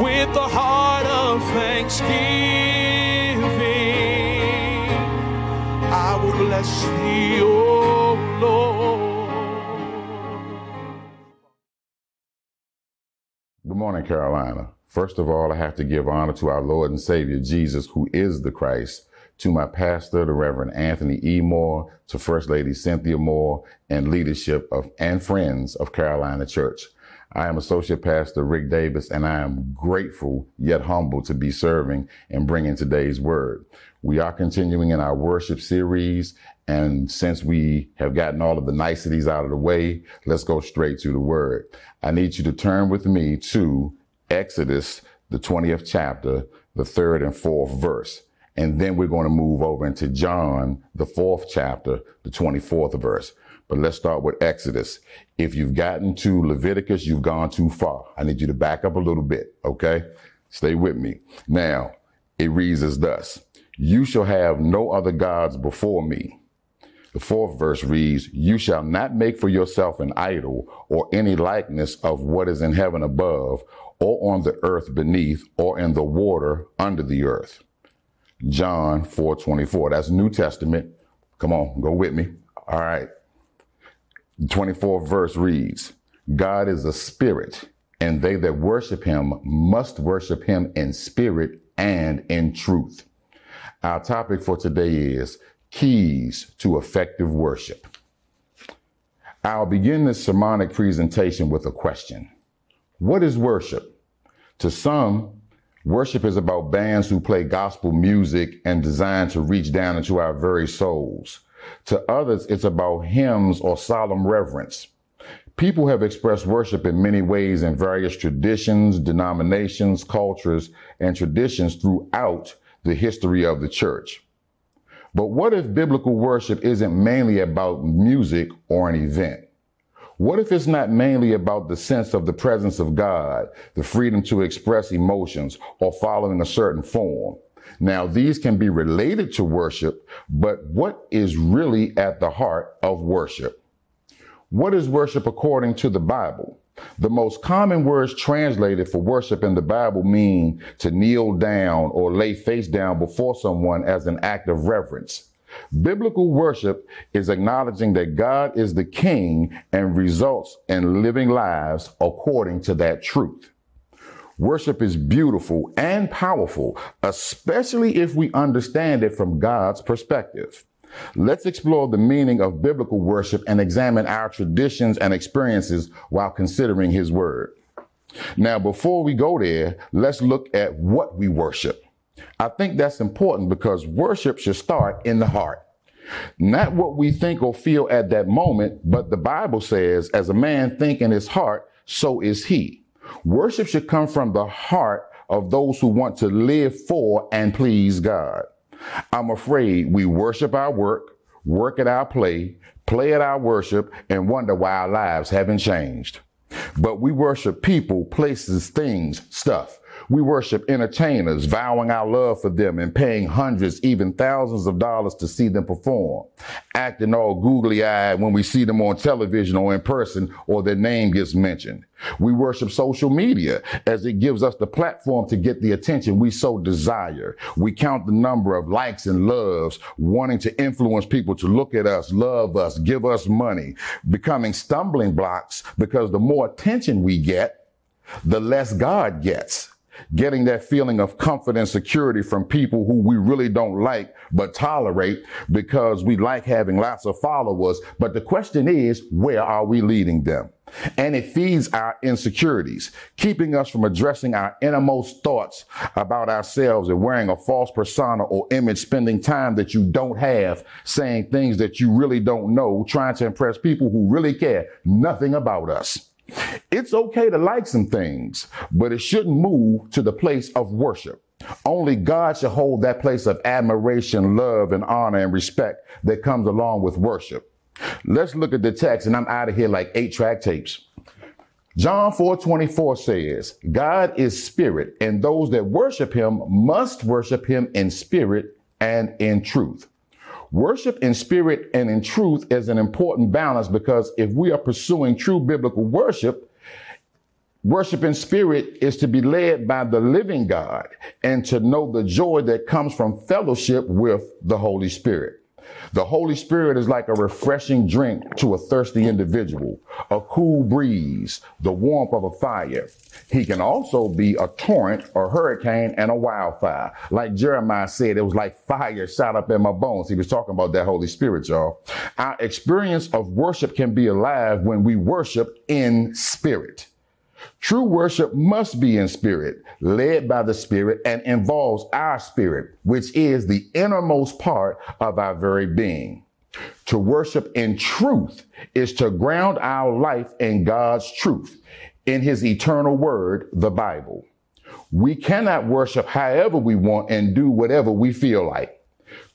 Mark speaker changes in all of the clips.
Speaker 1: with the heart of thanksgiving. I will bless thee, O Lord.
Speaker 2: Good morning, Carolina. First of all, I have to give honor to our Lord and Savior Jesus, who is the Christ, to my pastor, the Reverend Anthony E. Moore, to First Lady Cynthia Moore, and leadership of and friends of Carolina Church. I am Associate Pastor Rick Davis, and I am grateful yet humble to be serving and bringing today's word. We are continuing in our worship series, and since we have gotten all of the niceties out of the way, let's go straight to the word. I need you to turn with me to Exodus, the 20th chapter, the third and fourth verse. And then we're going to move over into John, the fourth chapter, the 24th verse. But let's start with Exodus. If you've gotten to Leviticus, you've gone too far. I need you to back up a little bit. Okay. Stay with me. Now it reads as thus. You shall have no other gods before me. The fourth verse reads, You shall not make for yourself an idol or any likeness of what is in heaven above, or on the earth beneath, or in the water under the earth. John 4 24. That's New Testament. Come on, go with me. All right. The 24th verse reads, God is a spirit, and they that worship him must worship him in spirit and in truth. Our topic for today is keys to effective worship. I'll begin this sermonic presentation with a question. What is worship? To some, worship is about bands who play gospel music and designed to reach down into our very souls. To others, it's about hymns or solemn reverence. People have expressed worship in many ways in various traditions, denominations, cultures, and traditions throughout the history of the church. But what if biblical worship isn't mainly about music or an event? What if it's not mainly about the sense of the presence of God, the freedom to express emotions, or following a certain form? Now, these can be related to worship, but what is really at the heart of worship? What is worship according to the Bible? The most common words translated for worship in the Bible mean to kneel down or lay face down before someone as an act of reverence. Biblical worship is acknowledging that God is the king and results in living lives according to that truth. Worship is beautiful and powerful, especially if we understand it from God's perspective. Let's explore the meaning of biblical worship and examine our traditions and experiences while considering His Word. Now, before we go there, let's look at what we worship. I think that's important because worship should start in the heart. Not what we think or feel at that moment, but the Bible says, as a man think in his heart, so is he. Worship should come from the heart of those who want to live for and please God. I'm afraid we worship our work, work at our play, play at our worship, and wonder why our lives haven't changed. But we worship people, places, things, stuff. We worship entertainers, vowing our love for them and paying hundreds, even thousands of dollars to see them perform, acting all googly eyed when we see them on television or in person or their name gets mentioned. We worship social media as it gives us the platform to get the attention we so desire. We count the number of likes and loves, wanting to influence people to look at us, love us, give us money, becoming stumbling blocks because the more attention we get, the less God gets getting that feeling of comfort and security from people who we really don't like but tolerate because we like having lots of followers. But the question is, where are we leading them? And it feeds our insecurities, keeping us from addressing our innermost thoughts about ourselves and wearing a false persona or image, spending time that you don't have, saying things that you really don't know, trying to impress people who really care nothing about us. It's okay to like some things, but it shouldn't move to the place of worship. Only God should hold that place of admiration, love, and honor and respect that comes along with worship. Let's look at the text, and I'm out of here like eight track tapes. John 4 24 says, God is spirit, and those that worship him must worship him in spirit and in truth. Worship in spirit and in truth is an important balance because if we are pursuing true biblical worship, Worship in spirit is to be led by the living God and to know the joy that comes from fellowship with the Holy Spirit. The Holy Spirit is like a refreshing drink to a thirsty individual, a cool breeze, the warmth of a fire. He can also be a torrent, a hurricane, and a wildfire. Like Jeremiah said, it was like fire shot up in my bones. He was talking about that Holy Spirit, y'all. Our experience of worship can be alive when we worship in spirit. True worship must be in spirit, led by the spirit, and involves our spirit, which is the innermost part of our very being. To worship in truth is to ground our life in God's truth, in his eternal word, the Bible. We cannot worship however we want and do whatever we feel like.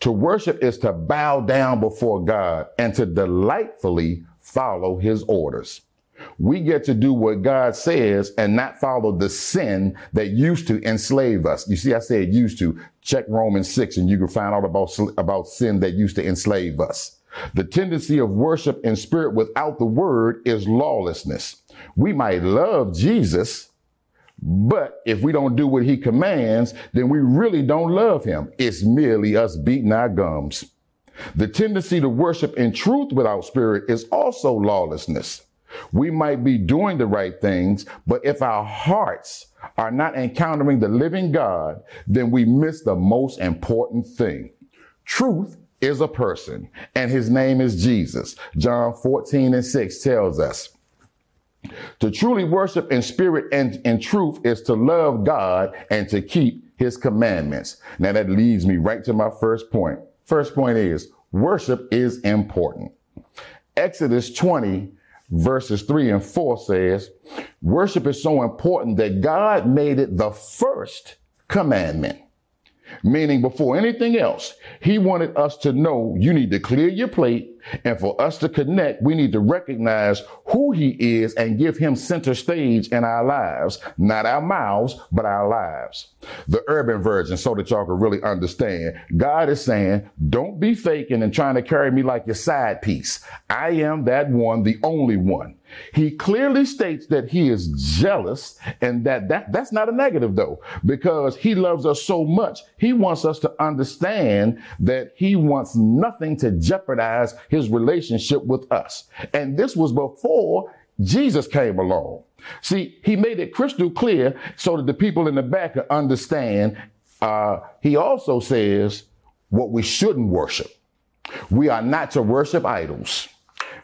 Speaker 2: To worship is to bow down before God and to delightfully follow his orders. We get to do what God says and not follow the sin that used to enslave us. You see, I said used to. Check Romans 6 and you can find out about, about sin that used to enslave us. The tendency of worship in spirit without the word is lawlessness. We might love Jesus, but if we don't do what he commands, then we really don't love him. It's merely us beating our gums. The tendency to worship in truth without spirit is also lawlessness. We might be doing the right things, but if our hearts are not encountering the living God, then we miss the most important thing. Truth is a person, and his name is Jesus. John 14 and 6 tells us. To truly worship in spirit and in truth is to love God and to keep his commandments. Now that leads me right to my first point. First point is worship is important. Exodus 20 verses 3 and 4 says, worship is so important that God made it the first commandment. Meaning before anything else, he wanted us to know you need to clear your plate. And for us to connect, we need to recognize who he is and give him center stage in our lives, not our mouths, but our lives. The urban version, so that y'all can really understand. God is saying, don't be faking and trying to carry me like your side piece. I am that one, the only one. He clearly states that he is jealous and that, that that's not a negative though, because he loves us so much. He wants us to understand that he wants nothing to jeopardize his relationship with us. And this was before Jesus came along. See, he made it crystal clear so that the people in the back could understand. Uh, he also says what we shouldn't worship. We are not to worship idols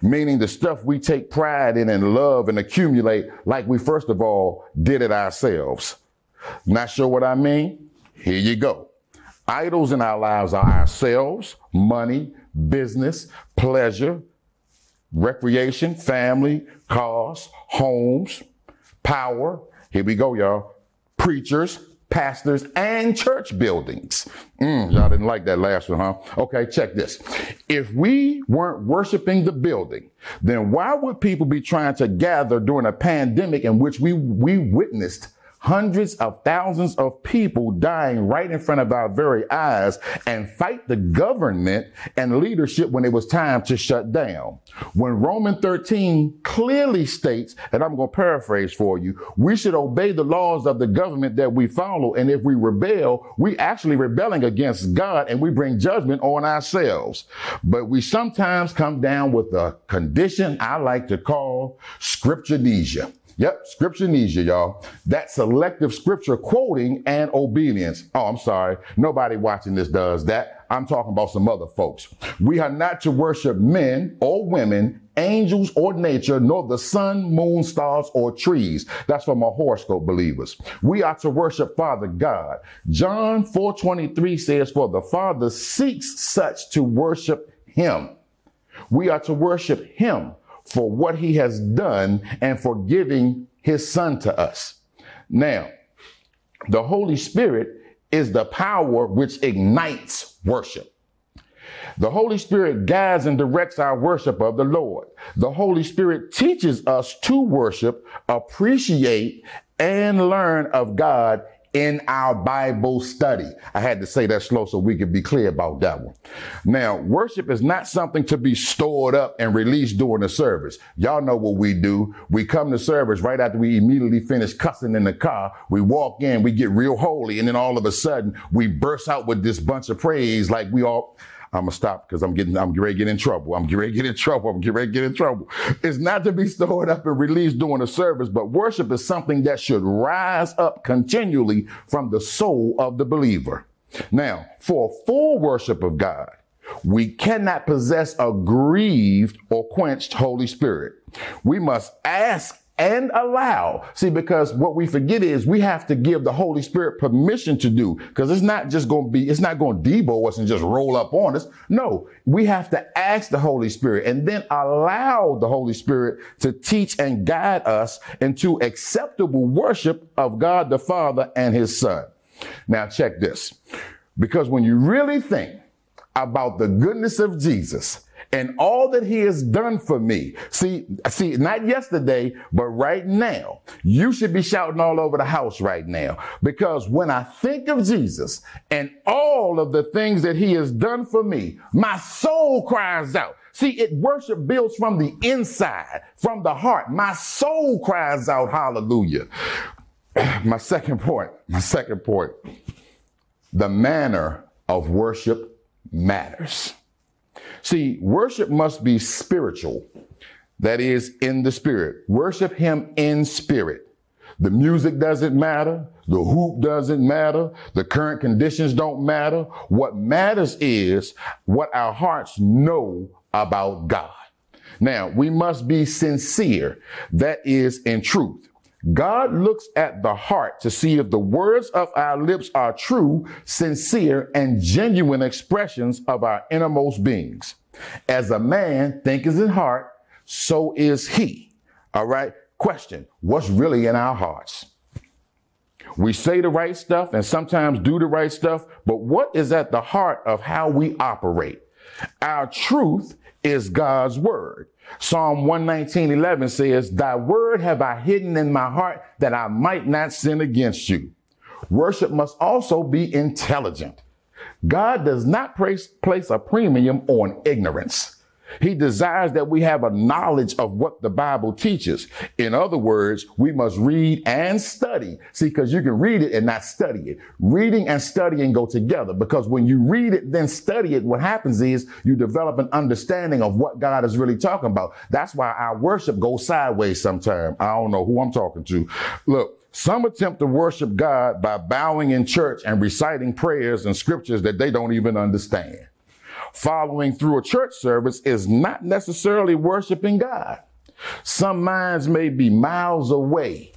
Speaker 2: meaning the stuff we take pride in and love and accumulate like we first of all did it ourselves. Not sure what I mean? Here you go. Idols in our lives are ourselves, money, business, pleasure, recreation, family, cars, homes, power. Here we go, y'all. Preachers, pastors, and church buildings. Mm, y'all didn't like that last one, huh? Okay, check this. If we weren't worshiping the building, then why would people be trying to gather during a pandemic in which we, we witnessed hundreds of thousands of people dying right in front of our very eyes and fight the government and leadership when it was time to shut down. When Roman 13 clearly states, and I'm going to paraphrase for you, we should obey the laws of the government that we follow. And if we rebel, we actually rebelling against God and we bring judgment on ourselves. But we sometimes come down with a condition I like to call scripturenesia. Yep, scripture scripturenesia, y'all. That selective scripture quoting and obedience. Oh, I'm sorry. Nobody watching this does that. I'm talking about some other folks. We are not to worship men or women, angels or nature, nor the sun, moon, stars, or trees. That's for my horoscope believers. We are to worship Father God. John 4:23 says, "For the Father seeks such to worship him." We are to worship him for what he has done and for giving his son to us. Now, the Holy Spirit is the power which ignites worship. The Holy Spirit guides and directs our worship of the Lord. The Holy Spirit teaches us to worship, appreciate, and learn of God in our Bible study. I had to say that slow so we could be clear about that one. Now, worship is not something to be stored up and released during the service. Y'all know what we do. We come to service right after we immediately finish cussing in the car. We walk in, we get real holy, and then all of a sudden we burst out with this bunch of praise like we all I'm gonna stop because I'm getting, I'm ready to get in trouble. I'm ready to get in trouble. I'm ready to get in trouble. It's not to be stored up and released during a service, but worship is something that should rise up continually from the soul of the believer. Now, for full worship of God, we cannot possess a grieved or quenched Holy Spirit. We must ask and allow. See, because what we forget is we have to give the Holy Spirit permission to do, because it's not just going to be, it's not going to debo us and just roll up on us. No, we have to ask the Holy Spirit and then allow the Holy Spirit to teach and guide us into acceptable worship of God the Father and His Son. Now check this, because when you really think about the goodness of Jesus, and all that he has done for me. See, see, not yesterday, but right now. You should be shouting all over the house right now. Because when I think of Jesus and all of the things that he has done for me, my soul cries out. See, it worship builds from the inside, from the heart. My soul cries out, hallelujah. My second point, my second point, the manner of worship matters. See, worship must be spiritual. That is in the spirit. Worship him in spirit. The music doesn't matter. The hoop doesn't matter. The current conditions don't matter. What matters is what our hearts know about God. Now, we must be sincere. That is in truth. God looks at the heart to see if the words of our lips are true, sincere, and genuine expressions of our innermost beings. As a man thinketh in heart, so is he. All right. Question. What's really in our hearts? We say the right stuff and sometimes do the right stuff, but what is at the heart of how we operate? Our truth is God's word. Psalm 119, 11 says, Thy word have I hidden in my heart that I might not sin against you. Worship must also be intelligent. God does not place, place a premium on ignorance. He desires that we have a knowledge of what the Bible teaches. In other words, we must read and study. See, because you can read it and not study it. Reading and studying go together because when you read it, then study it, what happens is you develop an understanding of what God is really talking about. That's why our worship goes sideways sometimes. I don't know who I'm talking to. Look, some attempt to worship God by bowing in church and reciting prayers and scriptures that they don't even understand following through a church service is not necessarily worshiping God. Some minds may be miles away,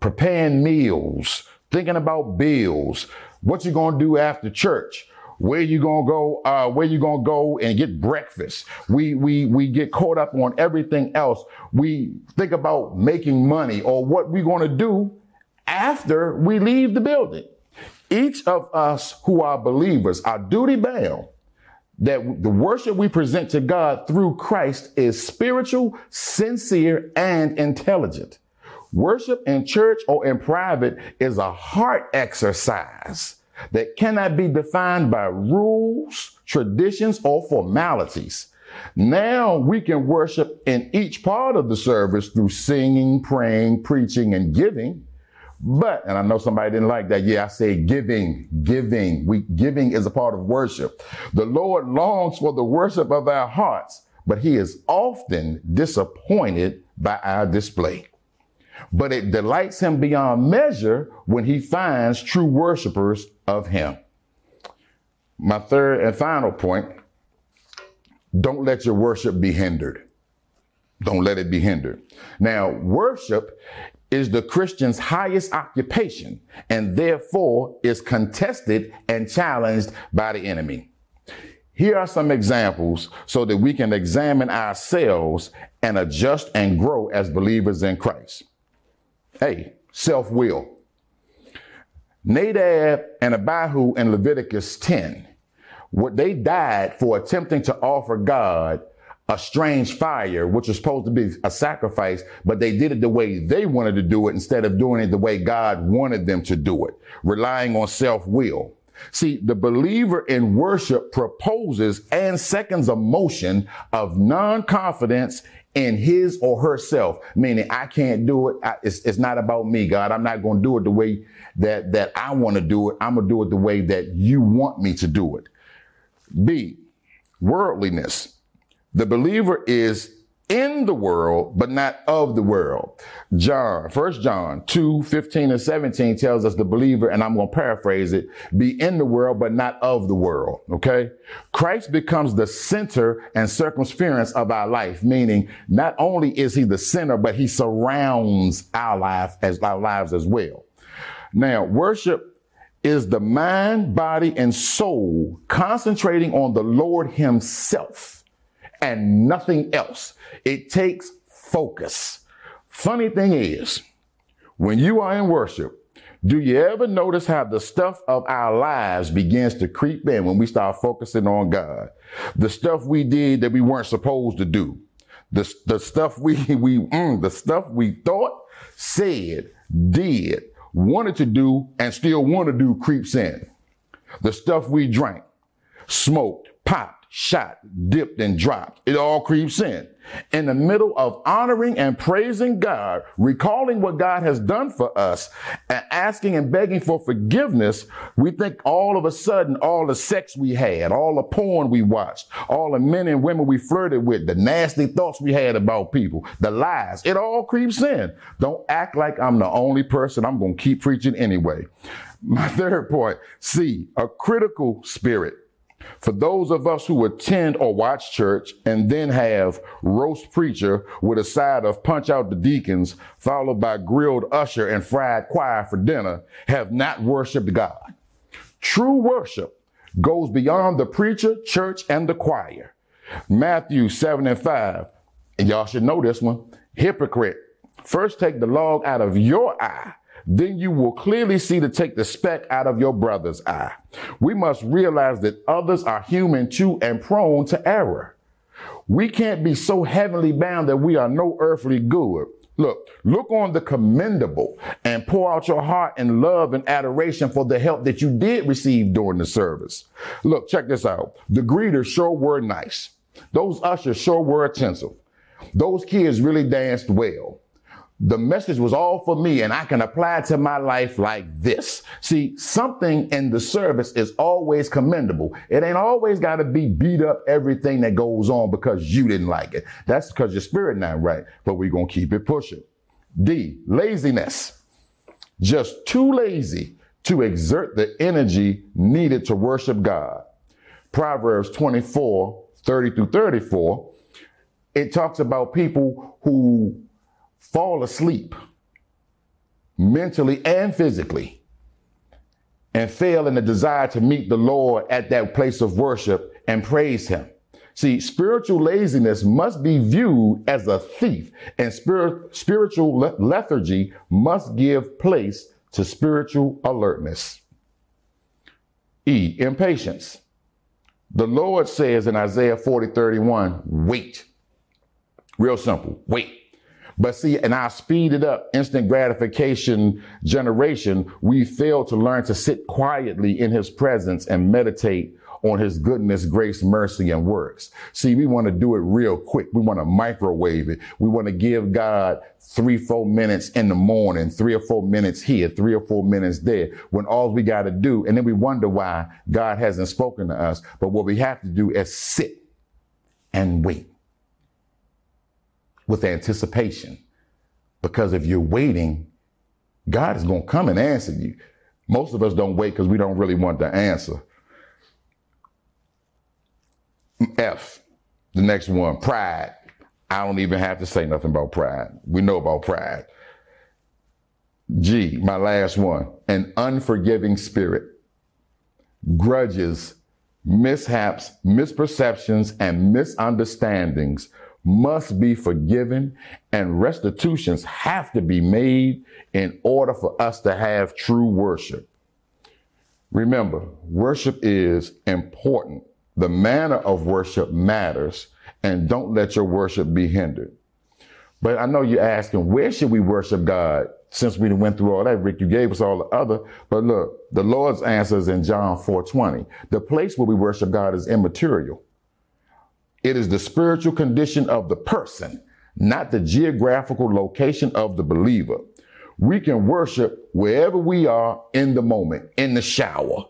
Speaker 2: preparing meals, thinking about bills, what you're gonna do after church, where you gonna go, uh, where you gonna go and get breakfast. We we we get caught up on everything else. We think about making money or what we're gonna do after we leave the building. Each of us who are believers are duty bound that the worship we present to God through Christ is spiritual, sincere, and intelligent. Worship in church or in private is a heart exercise that cannot be defined by rules, traditions, or formalities. Now we can worship in each part of the service through singing, praying, preaching, and giving but, and I know somebody didn't like that. Yeah, I say giving, giving. We, giving is a part of worship. The Lord longs for the worship of our hearts, but he is often disappointed by our display. But it delights him beyond measure when he finds true worshipers of him. My third and final point, don't let your worship be hindered. Don't let it be hindered. Now, worship is the Christian's highest occupation and therefore is contested and challenged by the enemy. Here are some examples so that we can examine ourselves and adjust and grow as believers in Christ. A, self-will. Nadab and Abihu in Leviticus 10, what they died for attempting to offer God a strange fire, which was supposed to be a sacrifice, but they did it the way they wanted to do it instead of doing it the way God wanted them to do it, relying on self will. See, the believer in worship proposes and seconds a motion of non-confidence in his or herself, meaning I can't do it. I, it's, it's not about me, God. I'm not going to do it the way that, that I want to do it. I'm going to do it the way that you want me to do it. B, worldliness. The believer is in the world, but not of the world. John, first John 2, 15 and 17 tells us the believer, and I'm going to paraphrase it, be in the world, but not of the world. Okay. Christ becomes the center and circumference of our life, meaning not only is he the center, but he surrounds our life as our lives as well. Now, worship is the mind, body, and soul concentrating on the Lord himself and nothing else. It takes focus. Funny thing is, when you are in worship, do you ever notice how the stuff of our lives begins to creep in when we start focusing on God? The stuff we did that we weren't supposed to do. The, the stuff we, we, mm, the stuff we thought, said, did, wanted to do, and still want to do creeps in. The stuff we drank, smoked, popped, shot, dipped, and dropped. It all creeps in. In the middle of honoring and praising God, recalling what God has done for us, and asking and begging for forgiveness, we think all of a sudden all the sex we had, all the porn we watched, all the men and women we flirted with, the nasty thoughts we had about people, the lies, it all creeps in. Don't act like I'm the only person. I'm going to keep preaching anyway. My third point, C, a critical spirit. For those of us who attend or watch church and then have roast preacher with a side of punch out the deacons, followed by grilled usher and fried choir for dinner, have not worshiped God. True worship goes beyond the preacher, church, and the choir. Matthew 7 and 5. And y'all should know this one. Hypocrite. First take the log out of your eye then you will clearly see to take the speck out of your brother's eye. We must realize that others are human too and prone to error. We can't be so heavenly bound that we are no earthly good. Look, look on the commendable and pour out your heart in love and adoration for the help that you did receive during the service. Look, check this out. The greeters sure were nice. Those ushers sure were attentive. Those kids really danced well the message was all for me and I can apply it to my life like this. See, something in the service is always commendable. It ain't always got to be beat up everything that goes on because you didn't like it. That's because your spirit not right, but we're going to keep it pushing. D, laziness. Just too lazy to exert the energy needed to worship God. Proverbs 24, 30 through 34, it talks about people who fall asleep mentally and physically and fail in the desire to meet the Lord at that place of worship and praise Him. See, spiritual laziness must be viewed as a thief, and spirit, spiritual le- lethargy must give place to spiritual alertness. E, impatience. The Lord says in Isaiah 40, 31, wait. Real simple, wait. But see, in our speeded up instant gratification generation, we fail to learn to sit quietly in his presence and meditate on his goodness, grace, mercy, and works. See, we want to do it real quick. We want to microwave it. We want to give God three, four minutes in the morning, three or four minutes here, three or four minutes there, when all we got to do, and then we wonder why God hasn't spoken to us. But what we have to do is sit and wait with anticipation. Because if you're waiting, God is going to come and answer you. Most of us don't wait because we don't really want the answer. F, the next one, pride. I don't even have to say nothing about pride. We know about pride. G, my last one, an unforgiving spirit. Grudges, mishaps, misperceptions, and misunderstandings must be forgiven and restitutions have to be made in order for us to have true worship. Remember, worship is important. The manner of worship matters and don't let your worship be hindered. But I know you're asking, where should we worship God? Since we went through all that, Rick, you gave us all the other. But look, the Lord's answer is in John 4:20. The place where we worship God is immaterial. It is the spiritual condition of the person, not the geographical location of the believer. We can worship wherever we are in the moment, in the shower,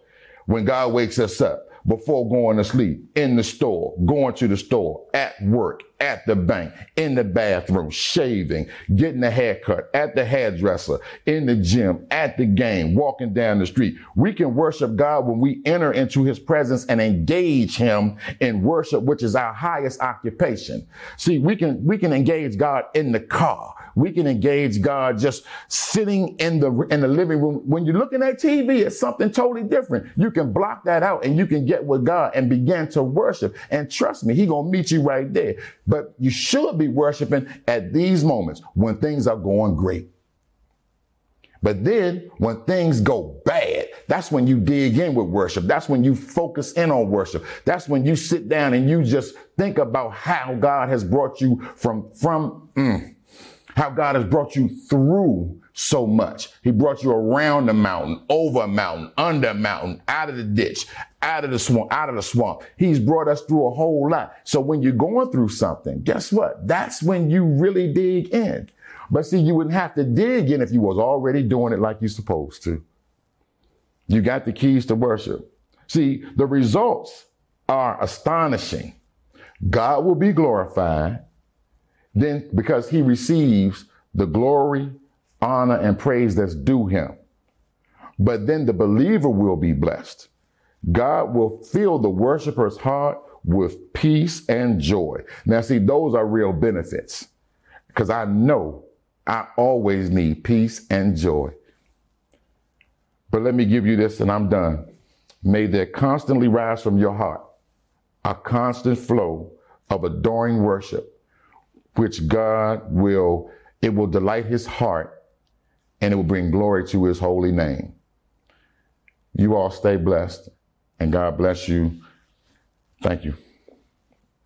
Speaker 2: when God wakes us up, before going to sleep, in the store, going to the store, at work, at the bank, in the bathroom, shaving, getting a haircut, at the hairdresser, in the gym, at the game, walking down the street. We can worship God when we enter into his presence and engage him in worship, which is our highest occupation. See, we can, we can engage God in the car. We can engage God just sitting in the, in the living room. When you're looking at TV, it's something totally different. You can block that out and you can get with God and begin to worship. And trust me, he gonna meet you right there. But you should be worshiping at these moments when things are going great. But then when things go bad, that's when you dig in with worship. That's when you focus in on worship. That's when you sit down and you just think about how God has brought you from, from, mm, how God has brought you through so much. He brought you around the mountain, over a mountain, under a mountain, out of the ditch, out of the swamp, out of the swamp. He's brought us through a whole lot. So when you're going through something, guess what? That's when you really dig in. But see, you wouldn't have to dig in if you was already doing it like you're supposed to. You got the keys to worship. See, the results are astonishing. God will be glorified then because he receives the glory, honor, and praise that's due him. But then the believer will be blessed. God will fill the worshiper's heart with peace and joy. Now, see, those are real benefits because I know I always need peace and joy. But let me give you this and I'm done. May there constantly rise from your heart a constant flow of adoring worship which God will, it will delight his heart and it will bring glory to his holy name. You all stay blessed and God bless you. Thank you.